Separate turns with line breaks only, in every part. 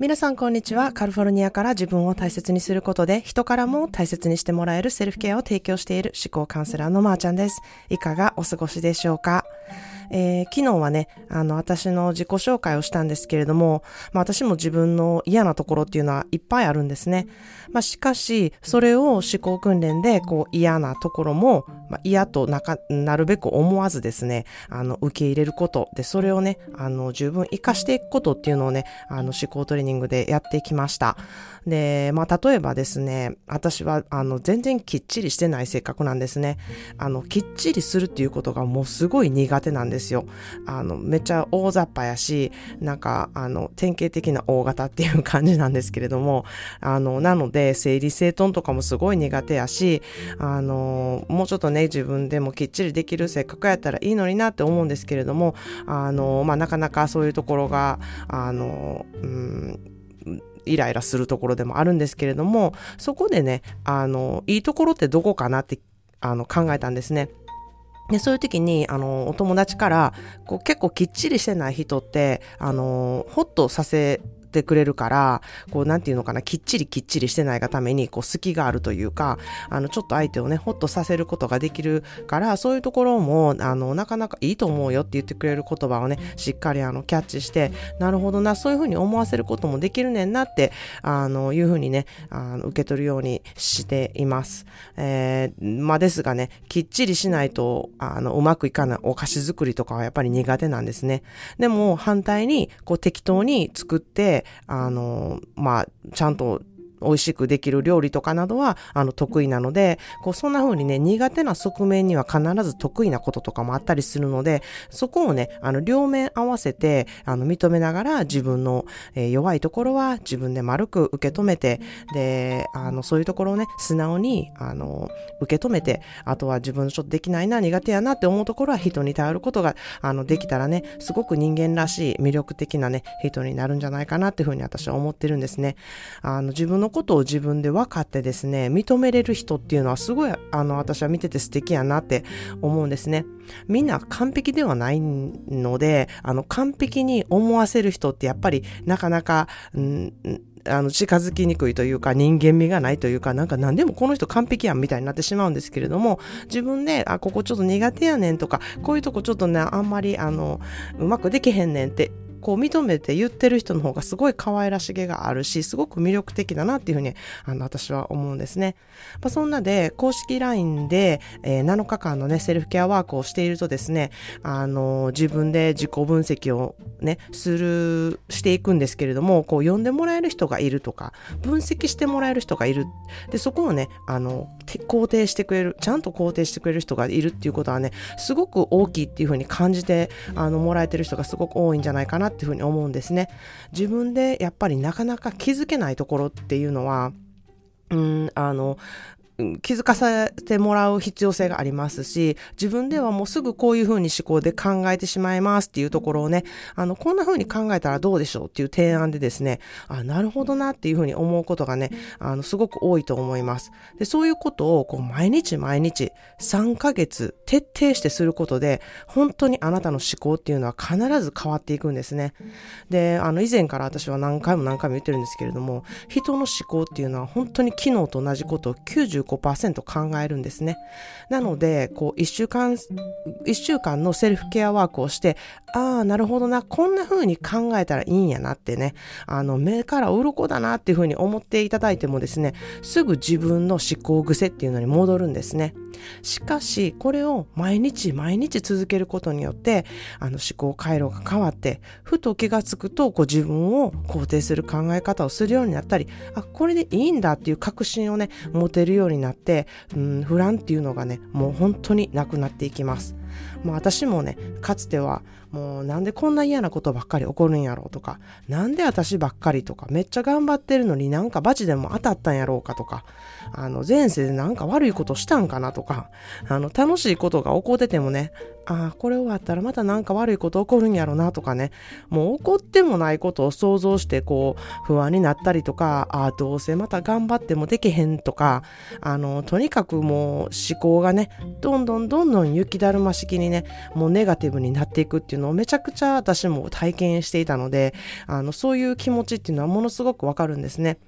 皆さんこんにちは。カリフォルニアから自分を大切にすることで人からも大切にしてもらえるセルフケアを提供している思考カウンセラーのまーちゃんです。いかがお過ごしでしょうか？えー、昨日はね、あの、私の自己紹介をしたんですけれども、まあ私も自分の嫌なところっていうのはいっぱいあるんですね。まあしかし、それを思考訓練で、こう嫌なところも、まあ嫌となか、なるべく思わずですね、あの、受け入れること、で、それをね、あの、十分活かしていくことっていうのをね、あの、思考トレーニングニングでやってきました。で、まあ例えばですね、私は、あの、全然きっちりしてない性格なんですね。あの、きっちりするっていうことがもうすごい苦手なんですですよ。あの、めっちゃ大雑把やし、なんか、あの、典型的な大型っていう感じなんですけれども、あの、なので、整理整頓とかもすごい苦手やし、あの、もうちょっとね、自分でもきっちりできる性格やったらいいのになって思うんですけれども、あの、まあ、なかなかそういうところが、あの、うん、イライラするところでもあるんですけれども、そこでね、あの、いいところってどこかなって、あの、考えたんですね。で、そういう時に、あの、お友達から、こう結構きっちりしてない人って、あの、ホッとさせってくれるから、こう、なんていうのかな、きっちりきっちりしてないがために、こう、隙があるというか、あの、ちょっと相手をね、ほっとさせることができるから、そういうところも、あの、なかなかいいと思うよって言ってくれる言葉をね、しっかりあの、キャッチして、なるほどな、そういうふうに思わせることもできるねんなって、あの、いうふうにね、あの、受け取るようにしています。えー、まあ、ですがね、きっちりしないと、あの、うまくいかないお菓子作りとかはやっぱり苦手なんですね。でも、反対に、こう、適当に作って、あの、まあ、ちゃんと美味しくできる料理とかなどは、あの、得意なので、こう、そんな風にね、苦手な側面には必ず得意なこととかもあったりするので、そこをね、あの、両面合わせて、あの、認めながら自分の、えー、弱いところは自分で丸く受け止めて、で、あの、そういうところをね、素直に、あの、受け止めて、あとは自分ちょっとできないな、苦手やなって思うところは人に頼ることが、あの、できたらね、すごく人間らしい魅力的なね、人になるんじゃないかなっていうふうに私は思ってるんですね。あの、自分のことを自分で分かってですね、認めれる人っていうのはすごい、あの、私は見てて素敵やなって思うんですね。みんな完璧ではないので、あの、完璧に思わせる人ってやっぱりなかなか、んあの、近づきにくいというか、人間味がないというか、なんか何でもこの人完璧やんみたいになってしまうんですけれども、自分で、あ、ここちょっと苦手やねんとか、こういうとこちょっとね、あんまり、あの、うまくできへんねんってこう認めて言ってる人の方がすごい可愛らしげがあるし、すごく魅力的だなっていうふうに、あの、私は思うんですね。まあ、そんなで、公式 LINE で、えー、7日間のね、セルフケアワークをしているとですね、あの、自分で自己分析をね、する、していくんですけれども、こう、読んでもらえる人がいるとか、分析してもらえる人がいる。で、そこをね、あの、肯定してくれる、ちゃんと肯定してくれる人がいるっていうことはね、すごく大きいっていうふうに感じて、あの、もらえてる人がすごく多いんじゃないかなっていうふうに思うんですね。自分でやっぱりなかなか気づけないところっていうのは、うん、あの、気づかせてもらう必要性がありますし、自分ではもうすぐこういうふうに思考で考えてしまいますっていうところをね、あの、こんなふうに考えたらどうでしょうっていう提案でですね、あ、なるほどなっていうふうに思うことがね、あの、すごく多いと思います。で、そういうことをこう毎日毎日3ヶ月徹底してすることで、本当にあなたの思考っていうのは必ず変わっていくんですね。で、あの、以前から私は何回も何回も言ってるんですけれども、人の思考っていうのは本当に昨日と同じことを95 5%考えるんですね。なので、こう、一週間、一週間のセルフケアワークをして、ああ、なるほどな、こんな風に考えたらいいんやなってね、あの、目から鱗だなっていう風に思っていただいてもですね、すぐ自分の思考癖っていうのに戻るんですね。しかし、これを毎日毎日続けることによって、あの思考回路が変わって、ふと気がつくと、こう自分を肯定する考え方をするようになったり、あ、これでいいんだっていう確信をね、持てるようになって、うん、不安っていうのがね、もう本当になくなっていきます。もう私もね、かつては、もうなんでこんな嫌なことばっかり起こるんやろうとか、なんで私ばっかりとか、めっちゃ頑張ってるのになんかバチでも当たったんやろうかとか、あの、前世でなんか悪いことしたんかなとか、あの、楽しいことが起こっててもね、ああ、これ終わったらまたなんか悪いこと起こるんやろうなとかね、もう起こってもないことを想像してこう、不安になったりとか、ああ、どうせまた頑張ってもできへんとか、あの、とにかくもう思考がね、どんどんどんどん雪だるま式にね、もうネガティブになっていくっていうのをめちゃくちゃ私も体験していたので、あの、そういう気持ちっていうのはものすごくわかるんですね。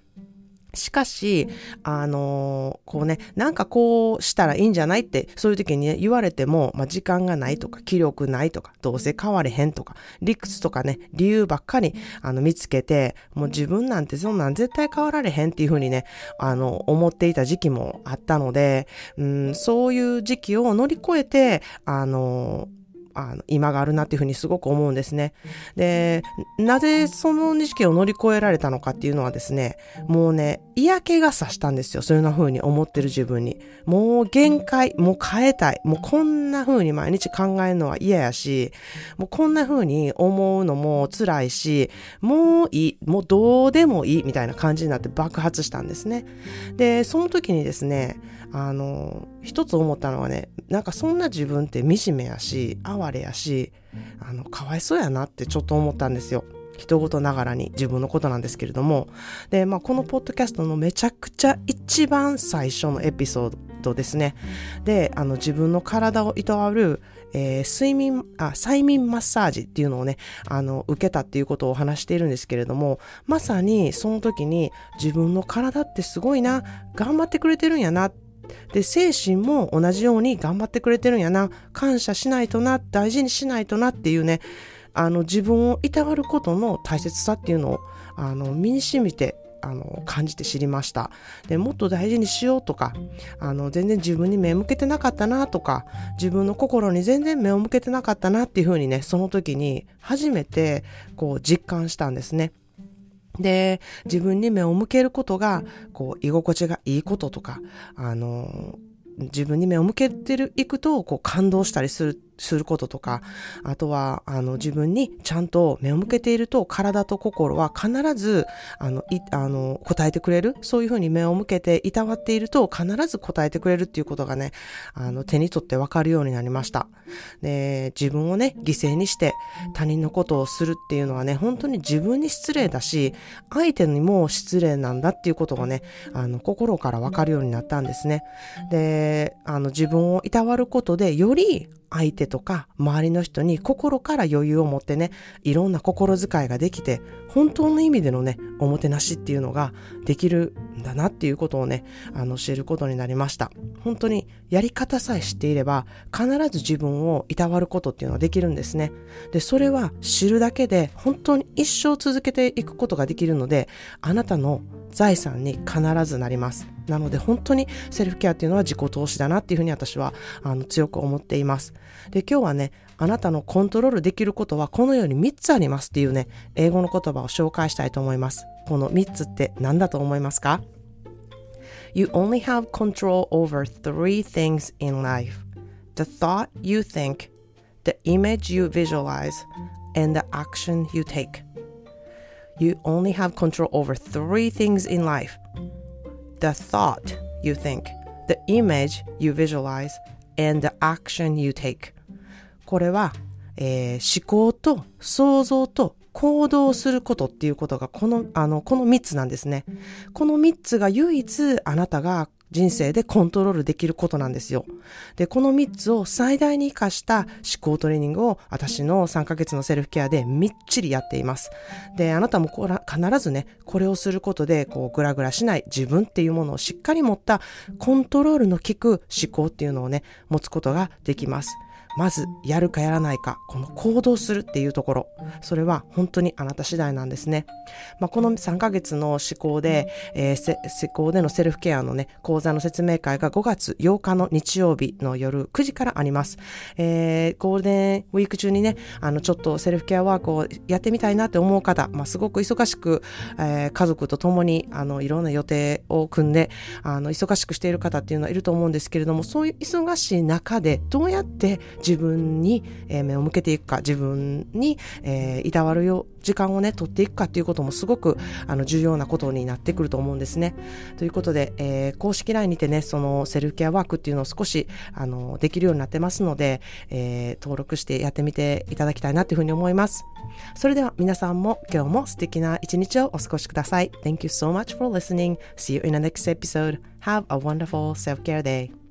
しかし、あのー、こうね、なんかこうしたらいいんじゃないって、そういう時に、ね、言われても、まあ、時間がないとか、気力ないとか、どうせ変われへんとか、理屈とかね、理由ばっかり、あの、見つけて、もう自分なんてそんなん絶対変わられへんっていうふうにね、あの、思っていた時期もあったので、うん、そういう時期を乗り越えて、あのーあの、今があるなっていうふうにすごく思うんですね。で、なぜその時期を乗り越えられたのかっていうのはですね、もうね、嫌気がさしたんですよ。そういうふうに思ってる自分に。もう限界、もう変えたい。もうこんな風に毎日考えるのは嫌やし、もうこんな風に思うのも辛いし、もういい、もうどうでもいいみたいな感じになって爆発したんですね。で、その時にですね、あの、一つ思ったのはね、なんかそんな自分って惨めやし、哀れやし、あの、かわいそうやなってちょっと思ったんですよ。人事ながらに自分のことなんですけれども。で、まあ、このポッドキャストのめちゃくちゃ一番最初のエピソードですね。で、あの、自分の体をいたわる、えー、睡眠、あ、催眠マッサージっていうのをね、あの、受けたっていうことをお話しているんですけれども、まさにその時に自分の体ってすごいな、頑張ってくれてるんやなっで、精神も同じように頑張ってくれてるんやな。感謝しないとな、大事にしないとなっていうね、あの、自分をいたわることの大切さっていうのを、あの、身に染みて、あの、感じて知りました。で、もっと大事にしようとか、あの、全然自分に目向けてなかったなとか、自分の心に全然目を向けてなかったなっていうふうにね、その時に初めて、こう、実感したんですね。で、自分に目を向けることが、こう、居心地がいいこととか、あの、自分に目を向けてる、いくと、こう、感動したりするすることとか、あとは、あの、自分にちゃんと目を向けていると、体と心は必ず、あの、い、あの、答えてくれる。そういうふうに目を向けていたわっていると、必ず答えてくれるっていうことがね、あの、手に取ってわかるようになりました。で、自分をね、犠牲にして他人のことをするっていうのはね、本当に自分に失礼だし、相手にも失礼なんだっていうことがね、あの、心からわかるようになったんですね。で、あの、自分をいたわることで、より相手とか周りの人に心から余裕を持ってね、いろんな心遣いができて、本当の意味でのね、おもてなしっていうのができるんだなっていうことをね、あの、知ることになりました。本当にやり方さえ知っていれば、必ず自分をいたわることっていうのはできるんですね。で、それは知るだけで、本当に一生続けていくことができるので、あなたの財産に必ずなります。なので本当にセルフケアっていうのは自己投資だなっていうふうに私はあの強く思っています。で、今日はね、あなたのコントロールできることはこのように3つありますっていうね、英語の言葉を紹介したいと思います。この3つって何だと思いますか ?You only have control over three things in life. The thought you think, the image you visualize, and the action you take. You only have control over three things in life. The thought you think, the image you visualize, and the action you take これは、えー、思考と想像と行動することっていうことがこの、あの、この3つなんですね。この3つが唯一あなたが人生でコントロールできることなんですよ。で、この3つを最大に活かした思考トレーニングを私の3ヶ月のセルフケアでみっちりやっています。で、あなたもこら必ずね、これをすることで、こう、ぐらぐらしない自分っていうものをしっかり持ったコントロールの効く思考っていうのをね、持つことができます。まずやるかやらないか、この行動するっていうところ、それは本当にあなた次第なんですね。まあ、この3ヶ月の思考で、えー、思考でのセルフケアのね、講座の説明会が5月8日の日曜日の夜9時からあります。えー、ゴールデンウィーク中にね、あの、ちょっとセルフケアワークをやってみたいなって思う方、まあ、すごく忙しく、えー、家族と共に、あの、いろんな予定を組んで、あの、忙しくしている方っていうのはいると思うんですけれども、そういう忙しい中で、どうやって自分に、え目を向けていくか、自分に、えー、いたわるよ、時間をね、取っていくかっていうこともすごく、あの、重要なことになってくると思うんですね。ということで、えー、公式 LINE にてね、そのセルフケアワークっていうのを少し、あの、できるようになってますので、えー、登録してやってみていただきたいなというふうに思います。それでは皆さんも今日も素敵な一日をお過ごしください。Thank you so much for listening. See you in the next episode. Have a wonderful self-care day.